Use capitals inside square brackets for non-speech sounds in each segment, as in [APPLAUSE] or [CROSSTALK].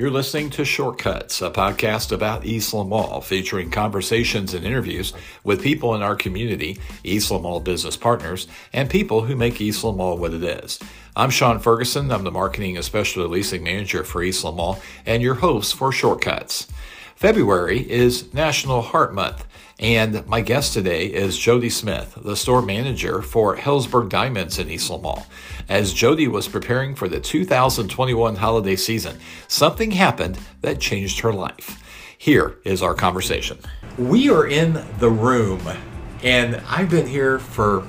You're listening to Shortcuts, a podcast about Eastland Mall, featuring conversations and interviews with people in our community, Eastland Mall business partners, and people who make Eastland Mall what it is. I'm Sean Ferguson. I'm the marketing and special leasing manager for East Mall and your host for Shortcuts. February is National Heart Month. And my guest today is Jody Smith, the store manager for Helzberg Diamonds in Eastland Mall. As Jody was preparing for the 2021 holiday season, something happened that changed her life. Here is our conversation. We are in the room, and I've been here for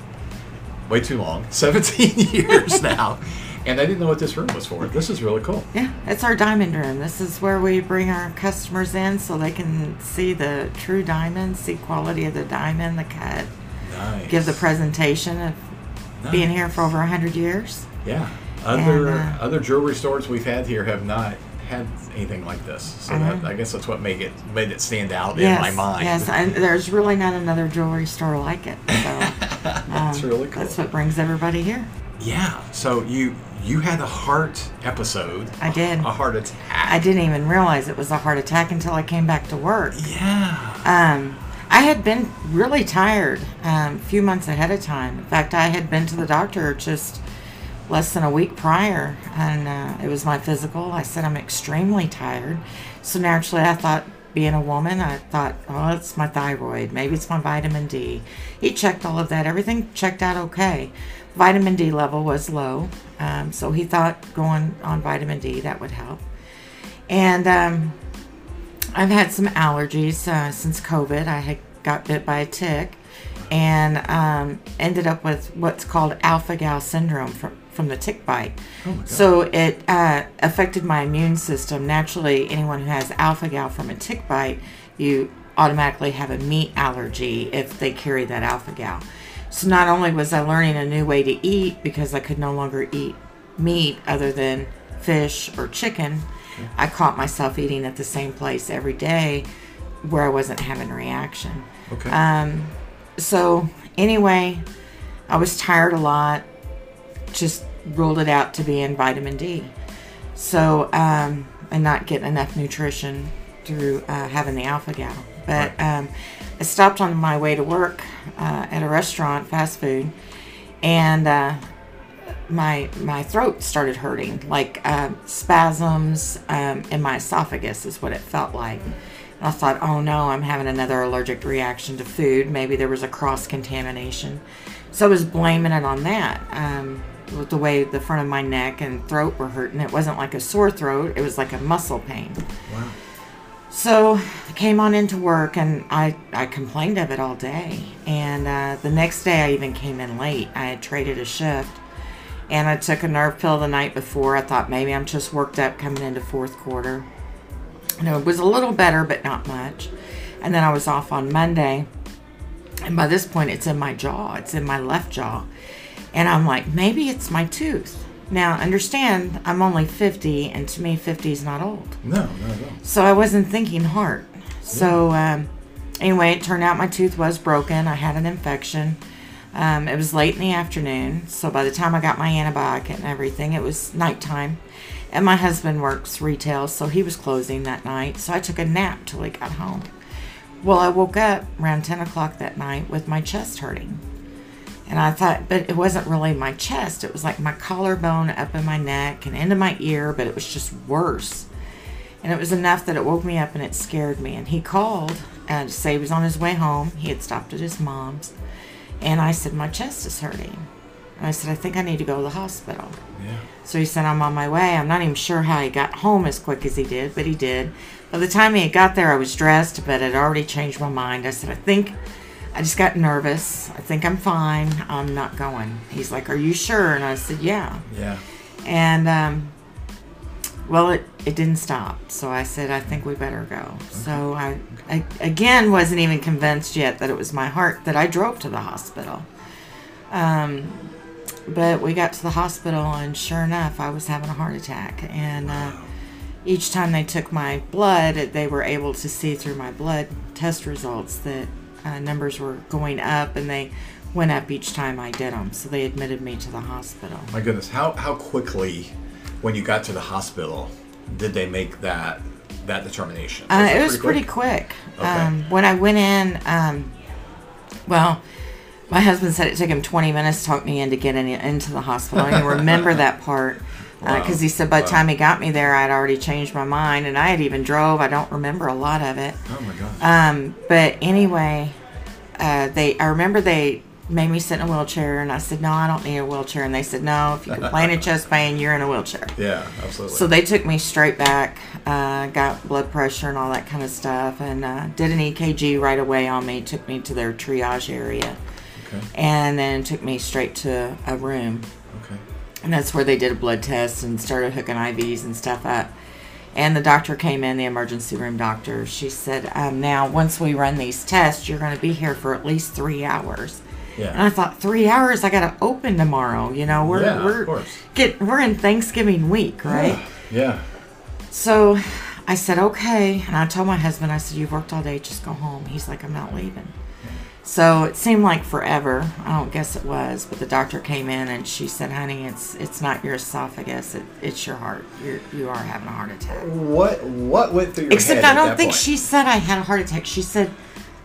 way too long [LAUGHS] 17 years now and I didn't know what this room was for. This is really cool. Yeah, it's our diamond room. This is where we bring our customers in so they can see the true diamond, see quality of the diamond, the cut. Nice. Give the presentation of nice. being here for over 100 years. Yeah. Other and, uh, other jewelry stores we've had here have not had anything like this. So uh-huh. I guess that's what made it made it stand out yes, in my mind. Yes, and [LAUGHS] there's really not another jewelry store like it. So [LAUGHS] that's um, really cool. That's what brings everybody here. Yeah. So you you had a heart episode. I did. A heart attack. I didn't even realize it was a heart attack until I came back to work. Yeah. Um, I had been really tired um, a few months ahead of time. In fact, I had been to the doctor just less than a week prior, and uh, it was my physical. I said I'm extremely tired. So naturally, I thought, being a woman, I thought, oh, it's my thyroid. Maybe it's my vitamin D. He checked all of that. Everything checked out okay vitamin D level was low, um, so he thought going on vitamin D that would help. And um, I've had some allergies uh, since COVID. I had got bit by a tick and um, ended up with what's called alpha gal syndrome from, from the tick bite. Oh so it uh, affected my immune system. Naturally, anyone who has alpha gal from a tick bite, you automatically have a meat allergy if they carry that alpha gal. So not only was I learning a new way to eat because I could no longer eat meat other than fish or chicken, I caught myself eating at the same place every day where I wasn't having a reaction. Okay. Um, so anyway, I was tired a lot. Just ruled it out to be in vitamin D. So um, and not getting enough nutrition through uh, having the alpha gal. But right. um, I stopped on my way to work uh, at a restaurant, fast food, and uh, my my throat started hurting, like uh, spasms um, in my esophagus is what it felt like. And I thought, oh no, I'm having another allergic reaction to food. Maybe there was a cross contamination. So I was blaming it on that. Um, with the way the front of my neck and throat were hurting, it wasn't like a sore throat; it was like a muscle pain. Wow. So I came on into work and I, I complained of it all day. And uh, the next day I even came in late. I had traded a shift and I took a nerve pill the night before. I thought maybe I'm just worked up coming into fourth quarter. And it was a little better, but not much. And then I was off on Monday. And by this point, it's in my jaw, it's in my left jaw. And I'm like, maybe it's my tooth. Now, understand, I'm only 50, and to me, 50 is not old. No, not at all. So I wasn't thinking heart. So, um, anyway, it turned out my tooth was broken. I had an infection. Um, it was late in the afternoon. So by the time I got my antibiotic and everything, it was nighttime. And my husband works retail, so he was closing that night. So I took a nap till he got home. Well, I woke up around 10 o'clock that night with my chest hurting. And I thought, but it wasn't really my chest. It was like my collarbone up in my neck and into my ear, but it was just worse. And it was enough that it woke me up and it scared me. And he called uh, to say he was on his way home. He had stopped at his mom's. And I said, My chest is hurting. And I said, I think I need to go to the hospital. Yeah. So he said, I'm on my way. I'm not even sure how he got home as quick as he did, but he did. By the time he had got there, I was dressed, but I'd already changed my mind. I said, I think I just got nervous. I think I'm fine. I'm not going. He's like, Are you sure? And I said, Yeah. Yeah. And, um, well, it, it didn't stop. So I said, I think we better go. Okay. So I, I, again, wasn't even convinced yet that it was my heart that I drove to the hospital. Um, but we got to the hospital, and sure enough, I was having a heart attack. And uh, each time they took my blood, they were able to see through my blood test results that uh, numbers were going up, and they went up each time I did them. So they admitted me to the hospital. My goodness, how how quickly, when you got to the hospital, did they make that that determination? Uh, it it was pretty quick. Okay. Um, when I went in, um, well, my husband said it took him 20 minutes to talk me into getting into the hospital. I remember that part because Wow. he said by the Wow. time he got me there, I'd already changed my mind, and I had even drove. I don't remember a lot of it. Oh my god. Um, but anyway, uh, they I remember they made me sit in a wheelchair, and I said no, I don't need a wheelchair, and they said no, if you complain of [LAUGHS] chest pain, you're in a wheelchair. yeah, absolutely. So they took me straight back, uh, got blood pressure and all that kind of stuff, and uh, did an EKG right away on me. Took me to their triage area, okay. and then took me straight to a room. And that's where they did a blood test and started hooking IVs and stuff up. And the doctor came in, the emergency room doctor. She said, um, "Now, once we run these tests, you're going to be here for at least three hours." Yeah. And I thought, three hours? I got to open tomorrow. You know, we're Yeah, we're get we're in Thanksgiving week, right? Yeah. So I said, okay. And I told my husband, I said, you've worked all day, just go home. He's like, I'm not leaving. So it seemed like forever. I don't guess it was, but the doctor came in and she said, honey, it's it's not your esophagus, it, it's your heart. You're, you are having a heart attack. What what went through your head? Except I don't think point? she said I had a heart attack. She said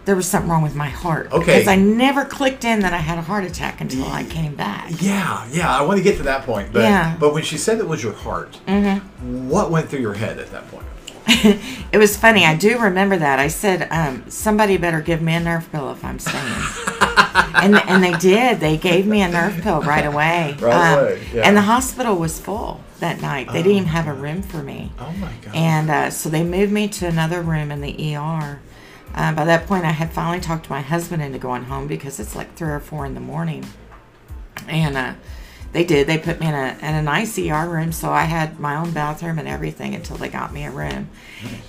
there was something wrong with my heart. Okay. Because I never clicked in that I had a heart attack until I came back. Yeah, yeah. I want to get to that point, but Yeah. but when she said it was your heart, Mm-hmm. what went through your head at that point? [LAUGHS] It was funny. I do remember that. I said, um, "Somebody better give me a nerve pill if I'm staying." [LAUGHS] and and they did. They gave me a nerve pill right away. [LAUGHS] Um, Right away, yeah. And the hospital was full that night. They didn't even have a room for me. Oh my god. And uh, so they moved me to another room in the ER. Uh, by that point, I had finally talked to my husband into going home because it's like three or four in the morning. And uh, they did. They put me in a in a nice ER room, so I had my own bathroom and everything until they got me a room.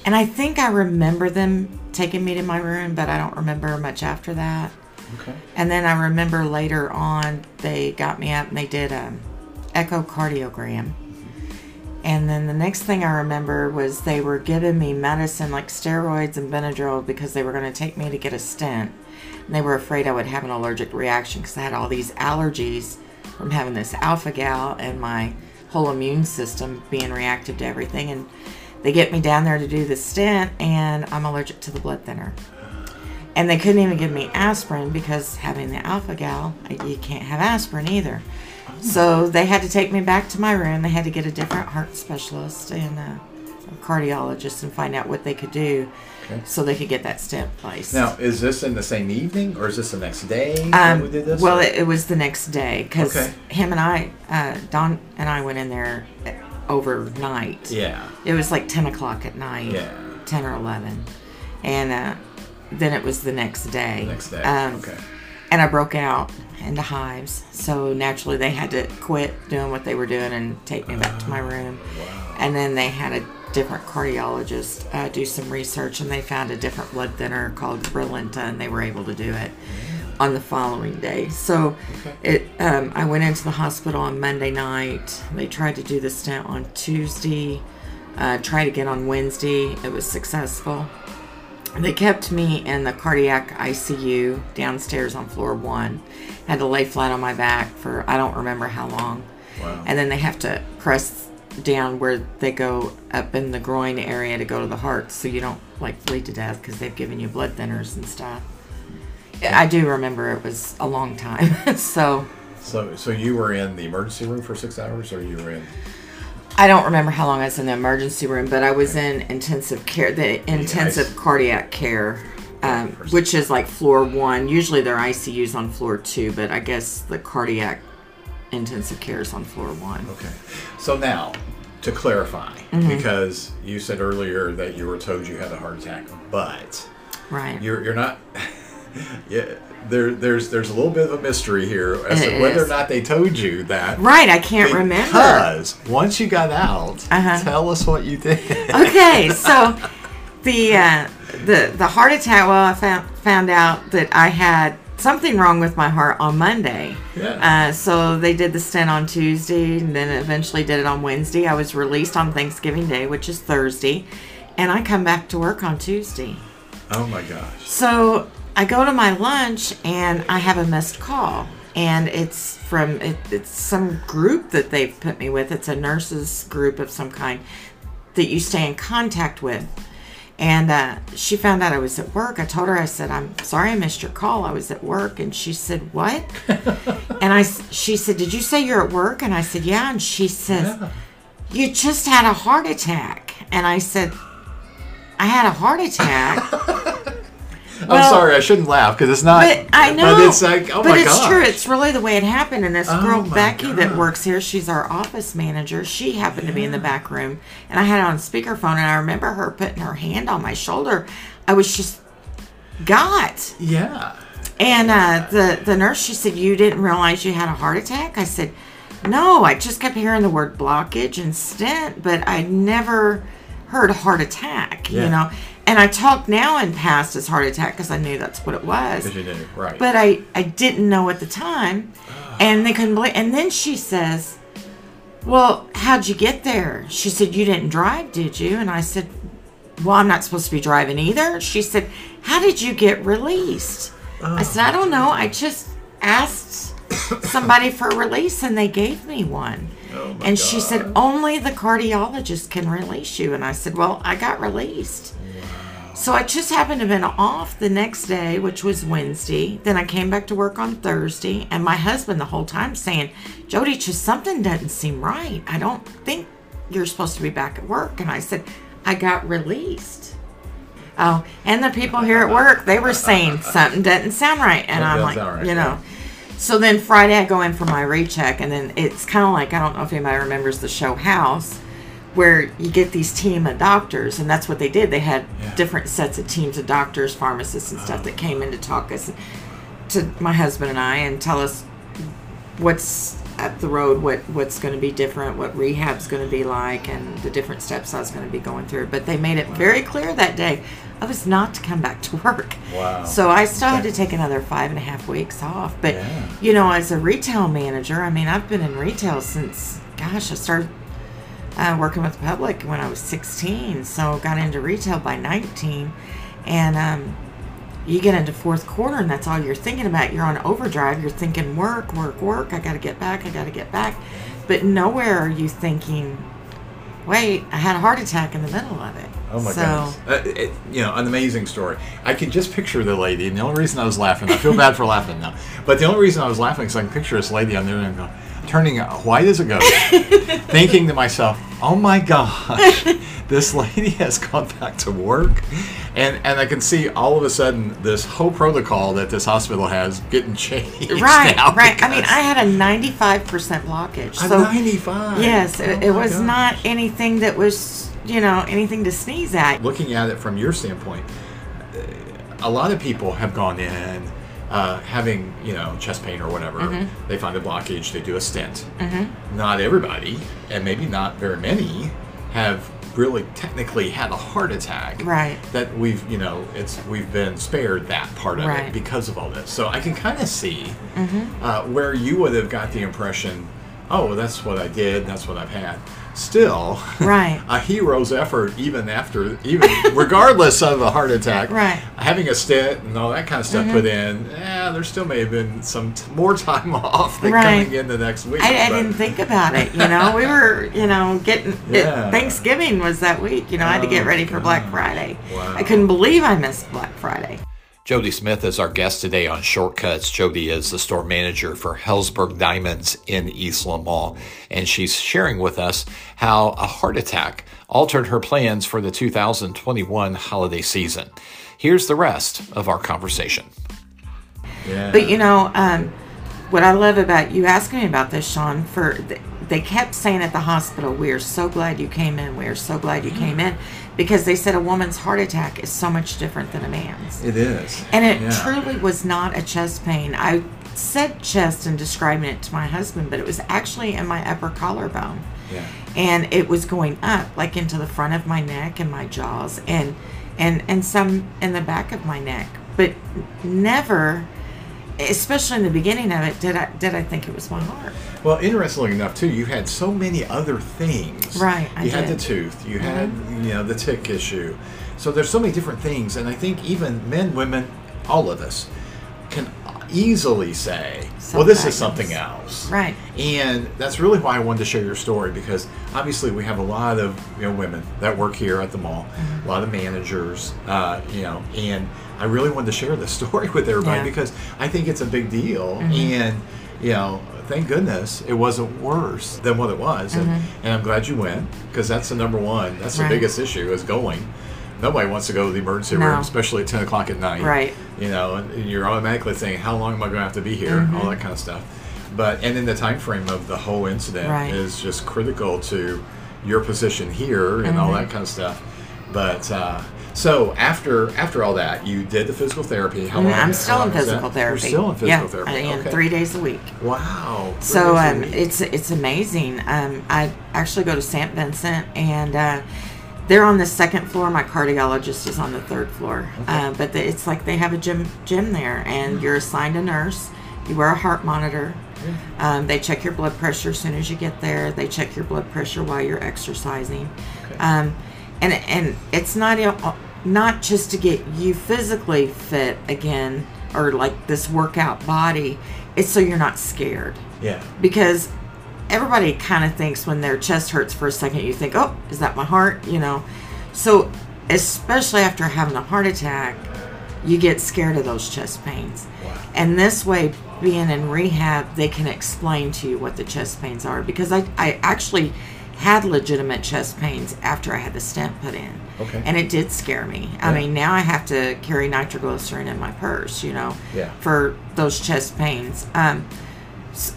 And I think I remember them taking me to my room, but I don't remember much after that. okay. And then I remember later on they got me up and they did um, echocardiogram. And then the next thing I remember was they were giving me medicine like steroids and Benadryl because they were going to take me to get a stent. And they were afraid I would have an allergic reaction because I had all these allergies from having this alpha gal and my whole immune system being reactive to everything. And they get me down there to do the stent, and I'm allergic to the blood thinner. And they couldn't even give me aspirin because having the alpha gal, you can't have aspirin either. So they had to take me back to my room. They had to get a different heart specialist and a, a cardiologist and find out what they could do Okay. so they could get that stent placed. Now, is this in the same evening or is this the next day Um, we did this? well, it, it was the next day because Okay. him and I, uh, Don and I went in there overnight. yeah. It was like 10 o'clock at night. Yeah. 10 or 11. And uh, then it was the next day. Next day. Um, okay. And I broke out into hives. So naturally, they had to quit doing what they were doing and take me back to my room. Wow. And then they had a different cardiologists uh, do some research and they found a different blood thinner called Brilinta and they were able to do it on the following day. So it um, I went into the hospital on Monday night. They tried to do the stent on Tuesday, uh, tried again on Wednesday. It was successful. They kept me in the cardiac ICU downstairs on floor one. Had to lay flat on my back for I don't remember how long. Wow. And then they have to press down where they go up in the groin area to go to the heart so you don't like bleed to death because they've given you blood thinners and stuff. I do remember it was a long time. [LAUGHS] so So, so you were in the emergency room for six hours, or you were in? I don't remember how long I was in the emergency room, but I was in intensive care, the intensive cardiac care, um, which is like floor one. Usually their ICU's on floor two, but I guess the cardiac intensive care is on floor one. Okay. So now, to clarify, Mm-hmm. because you said earlier that you were told you had a heart attack, but Right. you're you're not. [LAUGHS] yeah. There, there's there's a little bit of a mystery here as It to whether or not they told you that. right. I can't remember. Because once you got out, Uh-huh. tell us what you did. okay, [LAUGHS] so the uh, the the heart attack. Well, I found found out that I had something wrong with my heart on Monday. Yeah. Uh, so they did the stent on Tuesday, and then eventually did it on Wednesday. I was released on Thanksgiving Day, which is Thursday, and I come back to work on Tuesday. oh my gosh. So I go to my lunch and I have a missed call. And it's from it, it's some group that they've put me with. It's a nurses group of some kind. that you stay in contact with. And uh, she found out I was at work. I told her, I said, I'm sorry I missed your call. I was at work. And she said, What? [LAUGHS] and I, she said, Did you say you're at work? And I said, Yeah. And she says, You just had a heart attack. And I said, I had a heart attack. [LAUGHS] I'm Well- sorry, I shouldn't laugh because it's not. But I know. But it's like, oh but it's god. true. It's really the way it happened. And this Oh girl Becky that works here, she's our office manager. She happened to be in the back room, and I had it on speakerphone. And I remember her putting her hand on my shoulder. I was just got. Yeah. And uh, the the nurse, she said, "You didn't realize you had a heart attack." I said, "No, I just kept hearing the word blockage and stent, but I never heard heart attack." Yeah. You know, and I talk now in past as heart attack because I knew that's what it was Because you knew, right? but I I didn't know at the time, ah. and they couldn't believe. And then she says, "Well, how'd you get there?" She said, "You didn't drive, did you?" And I said, "Well, I'm not supposed to be driving either." She said, "How did you get released?" I said, "I don't know. I just asked somebody for a release, and they gave me one." Oh and she said, "Only the cardiologist can release you." And I said, "Well, I got released." So I just happened to have been off the next day, which was Wednesday. Then I came back to work on Thursday, and my husband the whole time saying, "Jody, just something doesn't seem right. I don't think you're supposed to be back at work." And I said, "I got released." Oh, and the people here at work, they were saying [LAUGHS] something doesn't sound right, and That I'm like, right, you know. yeah. So then Friday I go in for my recheck, and then it's kind of like I don't know if anybody remembers the show House, where you get these team of doctors, and that's what they did. They had Yeah. different sets of teams of doctors, pharmacists, and stuff uh-huh. that came in to talk us to my husband and I and tell us what's up the road, what what's going to be different, what rehab's going to be like, and the different steps I was going to be going through. But they made it very clear that day I was not to come back to work. Wow. So I still had to take another five and a half weeks off. But Yeah. you know, as a retail manager, I mean, I've been in retail since gosh, I started uh, working with the public when I was 16. So got into retail by 19, and um, you get into fourth quarter and that's all you're thinking about. You're on overdrive. You're thinking work, work, work. I got to get back. I got to get back. But nowhere are you thinking, wait, I had a heart attack in the middle of it. Oh my so, goodness! Uh, it, you know, an amazing story. I can just picture the lady, and the only reason I was laughing, I feel bad for laughing now, but the only reason I was laughing is I can picture this lady on there and go, turning white as a ghost, [LAUGHS] thinking to myself, "Oh my gosh, this lady has gone back to work," and and I can see all of a sudden this whole protocol that this hospital has getting changed. Right, now right. I mean, I had a 95% blockage. I'm So 95. Yes, it, Oh it my was gosh. not anything that was, you know, anything to sneeze at. looking at it from your standpoint, a lot of people have gone in uh, having you know chest pain or whatever. Mm-hmm. They find a blockage, they do a stent. Not everybody, and maybe not very many, have really technically had a heart attack. Right. That we've you know it's we've been spared that part of it Right. Mm-hmm. because of all this. So I can kind of see uh, where you would have got the impression, oh, that's what I did, that's what I've had. Still, Right. [LAUGHS] a hero's effort even after even regardless of a heart attack Right. Mm-hmm. having a stent and all that kind of stuff put in yeah there still may have been some t- more time [LAUGHS] off than Right. coming in the next week I, I didn't think about it. You know, we were, you know, getting Yeah. it, Thanksgiving was that week. You know, I had to get Oh, ready for Black. Friday. Wow. I couldn't believe I missed Black Friday. Jody Smith is our guest today on Shortcuts. Jody is the store manager for Helzberg Diamonds in Eastland Mall, and she's sharing with us how a heart attack altered her plans for the 2021 holiday season. Here's the rest of our conversation. Yeah. But you know, um, what I love about you asking me about this, Sean, for they kept saying at the hospital, "We are so glad you came in. We are so glad you came in," because they said a woman's heart attack is so much different than a man's. it is. And it Yeah. truly was not a chest pain. I said chest in describing it to my husband, but it was actually in my upper collarbone. Yeah. And it was going up, like into the front of my neck and my jaws, and and and some in the back of my neck. But never, especially in the beginning of it, did I did I think it was my heart. Well, interestingly enough, too, you had so many other things. Right, I you had the tooth. You had mm-hmm. you know the tick issue. So there's so many different things, and I think even men, women, all of us can easily say, well, this is something else. Right. And that's really why I wanted to share your story because obviously we have a lot of you know women that work here at the mall, Mm-hmm. a lot of managers, uh, you know, and I really wanted to share this [LAUGHS] story with everybody Yeah. Mm-hmm. because I think it's a big deal, and you know, thank goodness it wasn't worse than what it was, and, and I'm glad you went because that's the number one. That's the Mm-hmm. Right. biggest issue is going. Nobody wants to go to the emergency No. room, especially at 10 o'clock at night Right. you know, and you're automatically thinking, how long am I going to have to be here? Mm-hmm. All that kind of stuff. But and then the time frame of the whole incident Right. is just critical to your position here and all Mm-hmm. that kind of stuff. But uh, so after after all that, you did the physical therapy. How long? Mm-hmm. I'm still long in physical therapy. You're still in physical yeah, therapy. Am okay. three days a week. Wow. three So um, week. it's it's amazing. Um, I actually go to St. Vincent, and uh, they're on the second floor. My cardiologist is on the third floor. Uh, but the, it's like they have a gym gym there, and you're assigned a nurse. You wear a heart monitor. Um, they check your blood pressure as soon as you get there. They check your blood pressure while you're exercising, Okay. um, and and it's not not just to get you physically fit again or like this workout body. It's so you're not scared yeah. because everybody kind of thinks when their chest hurts for a second, you think, oh, is that my heart? You know, so especially after having a heart attack, you get scared of those chest pains. Wow. And this way, being in rehab, they can explain to you what the chest pains are because I, I actually had legitimate chest pains after I had the stent put in. Okay. And it did scare me. Yeah. I mean, now I have to carry nitroglycerin in my purse, you know, Yeah. for those chest pains. Um,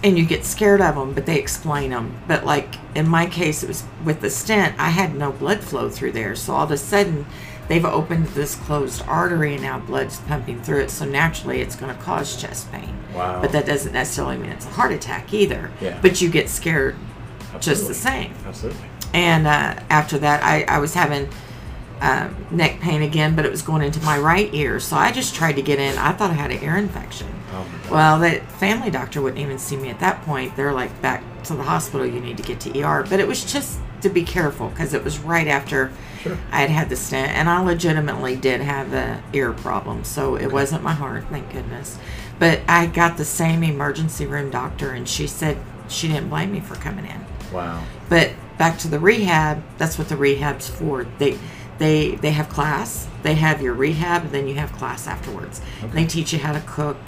and you get scared of them, but they explain them. But like in my case, it was with the stent, I had no blood flow through there. So all of a sudden, they've opened this closed artery and now blood's pumping through it. So naturally, it's going to cause chest pain. Wow. But that doesn't necessarily mean it's a heart attack either. Yeah. But you get scared just the same. Absolutely. And uh, after that, I, I was having um, neck pain again, but it was going into my right ear. So I just tried to get in. I thought I had an ear infection. Oh. Well, the family doctor wouldn't even see me at that point. They're like, back to the hospital, you need to get to ER. But it was just to be careful because it was right after Sure. I had had the stent. And I legitimately did have a ear problem. So it wasn't my heart, thank goodness. But I got the same emergency room doctor, and she said she didn't blame me for coming in. Wow. But back to the rehab, that's what the rehab's for. They they they have class, they have your rehab, and then you have class afterwards. And They teach you how to cook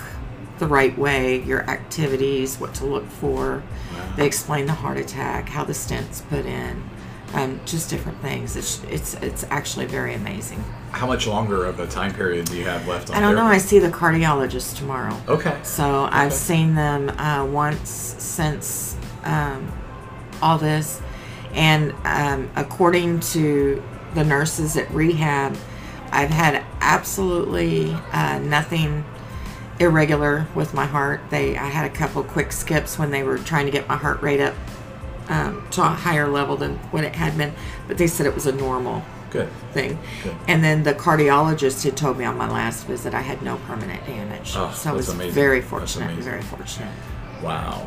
the right way, your activities, what to look for. Wow. They explain the heart attack, how the stents put in, um, just different things. It's it's it's actually very amazing. How much longer of a time period do you have left on I don't know. I see the cardiologist tomorrow. Okay. So I've seen them uh, once since um, all this, and um, according to the nurses at rehab, I've had absolutely uh, nothing irregular with my heart. They I had a couple quick skips when they were trying to get my heart rate up um, to a higher level than what it had been, but they said it was a normal Good. thing. Good. And then the cardiologist had told me on my last visit I had no permanent damage. Oh, so I was amazing. very fortunate. Very fortunate. Wow.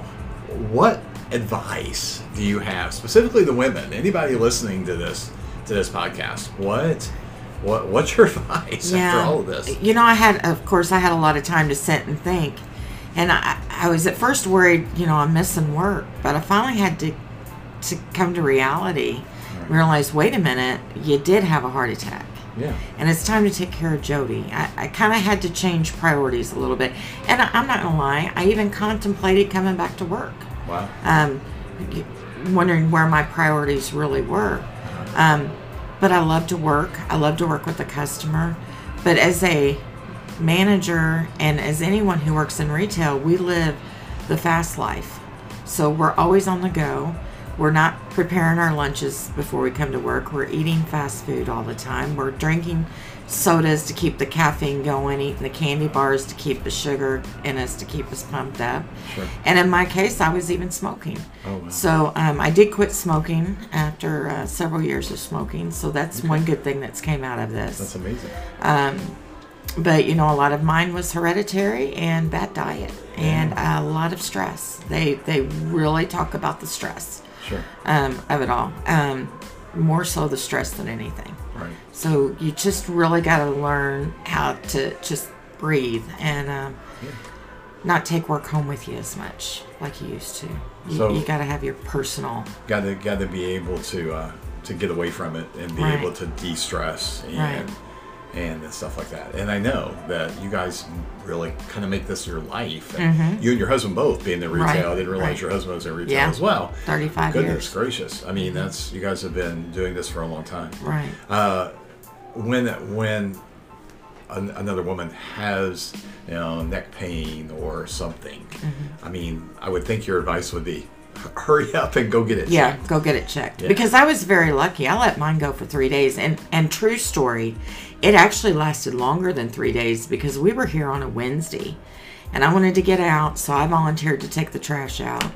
What advice do you have, specifically the women? Anybody listening to this to this podcast? What what what's your [LAUGHS] advice after all of this? You know, I had, of course, I had a lot of time to sit and think. And I, I was at first worried, you know, I'm missing work. But I finally had to, to come to reality, realize, wait a minute, you did have a heart attack. Yeah. and it's time to take care of Jody. I, I kind of had to change priorities a little bit, and I, I'm not gonna lie, I even contemplated coming back to work, Wow. um, wondering where my priorities really were. Um, but I love to work. I love to work with the customer, but as a manager and as anyone who works in retail, we live the fast life. So we're always on the go. We're not preparing our lunches before we come to work. We're eating fast food all the time. We're drinking sodas to keep the caffeine going, eating the candy bars to keep the sugar in us to keep us pumped up. Sure. And in my case, I was even smoking. Oh, wow. So um, I did quit smoking after uh, several years of smoking. So that's one good thing that's came out of this. That's amazing. But you know, a lot of mine was hereditary and bad diet and a lot of stress. They they really talk about the stress Sure. um, of it all. Um, more so the stress than anything. Right. So you just really got to learn how to just breathe and um, not take work home with you as much like you used to. You, So- you got to have your personal. got to got to be able to uh, to get away from it and be Right. able to de-stress and Right. And stuff like that. And I know that you guys really kind of make this your life. Mhm. You and your husband both being in retail. Right, I didn't realize right. your husband was in retail Yeah. as well. 35 Goodness years. gracious! I mean, that's you guys have been doing this for a long time. Right. Uh, when when an, another woman has you know neck pain or something, Mm-hmm. I mean, I would think your advice would be hurry up and go get it. Yeah, checked. go get it checked. Yeah. Because I was very lucky. I let mine go for three days, and and true story, it actually lasted longer than three days because we were here on a Wednesday, and I wanted to get out, so I volunteered to take the trash out.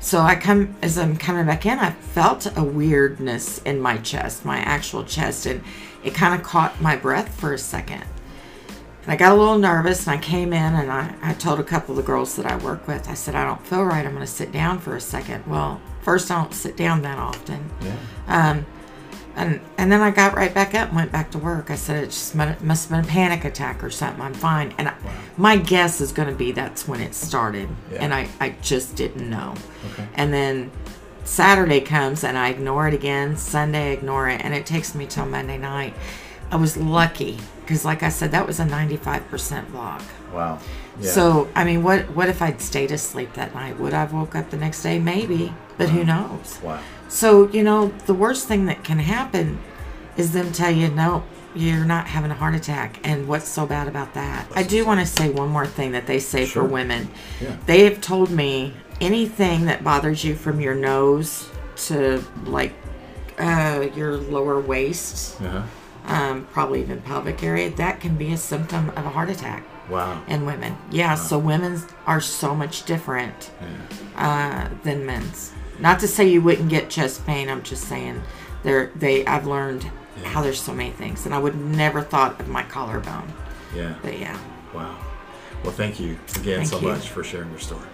So I come as I'm coming back in, I felt a weirdness in my chest, my actual chest, and it kind of caught my breath for a second. And I got a little nervous and I came in and I, I told a couple of the girls that I work with, I said, I don't feel right. I'm going to sit down for a second. Well, first, I don't sit down that often. Yeah. Um, and, and then I got right back up and went back to work. I said, it just mu- must have been a panic attack or something. I'm fine. And I, my guess is going to be that's when it started. Yeah. And I, I just didn't know. Okay. And then Saturday comes and I ignore it again. Sunday, ignore it. And it takes me till Monday night. I was lucky because, like I said, that was a 95% block. Wow. Yeah. So, I mean, what what if I'd stayed asleep that night? Would I have woke up the next day? Maybe, but who knows? Wow. So, you know, the worst thing that can happen is them tell you, no, you're not having a heart attack. And what's so bad about that? I do want to say one more thing that they say Sure. for women. Yeah. They have told me anything that bothers you from your nose to like uh, your lower waist, Uh-huh. Um, probably even pelvic area, that can be a symptom of a heart attack Wow. in women. Yeah, so women's are so much different uh, than men's. Not to say you wouldn't get chest pain. I'm just saying they're they. I've learned how there's so many things, and I would never thought of my collarbone. Yeah. But yeah, Wow. Well, thank you again Thank so you. much for sharing your story.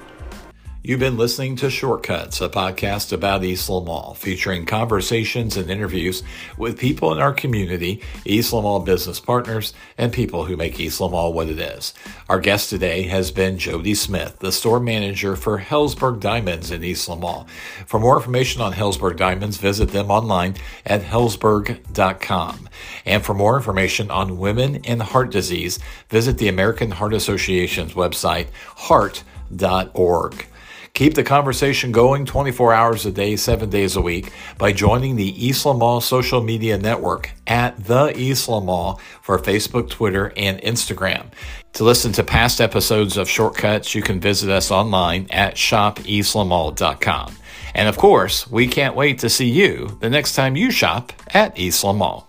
You've been listening to Shortcuts, a podcast about Eastland Mall, featuring conversations and interviews with people in our community, Eastland Mall business partners, and people who make Eastland Mall what it is. Our guest today has been Jody Smith, the store manager for Helzberg Diamonds in Eastland Mall. For more information on Helzberg Diamonds, visit them online at helzberg.com. And for more information on women and heart disease, visit the American Heart Association's website, heart.org. Keep the conversation going 24 hours a day, seven days a week by joining the Eastland Mall social media network at The Eastland Mall for Facebook, Twitter, and Instagram. To listen to past episodes of Shortcuts, you can visit us online at shopeastlandmall.com. And of course, we can't wait to see you the next time you shop at Eastland Mall.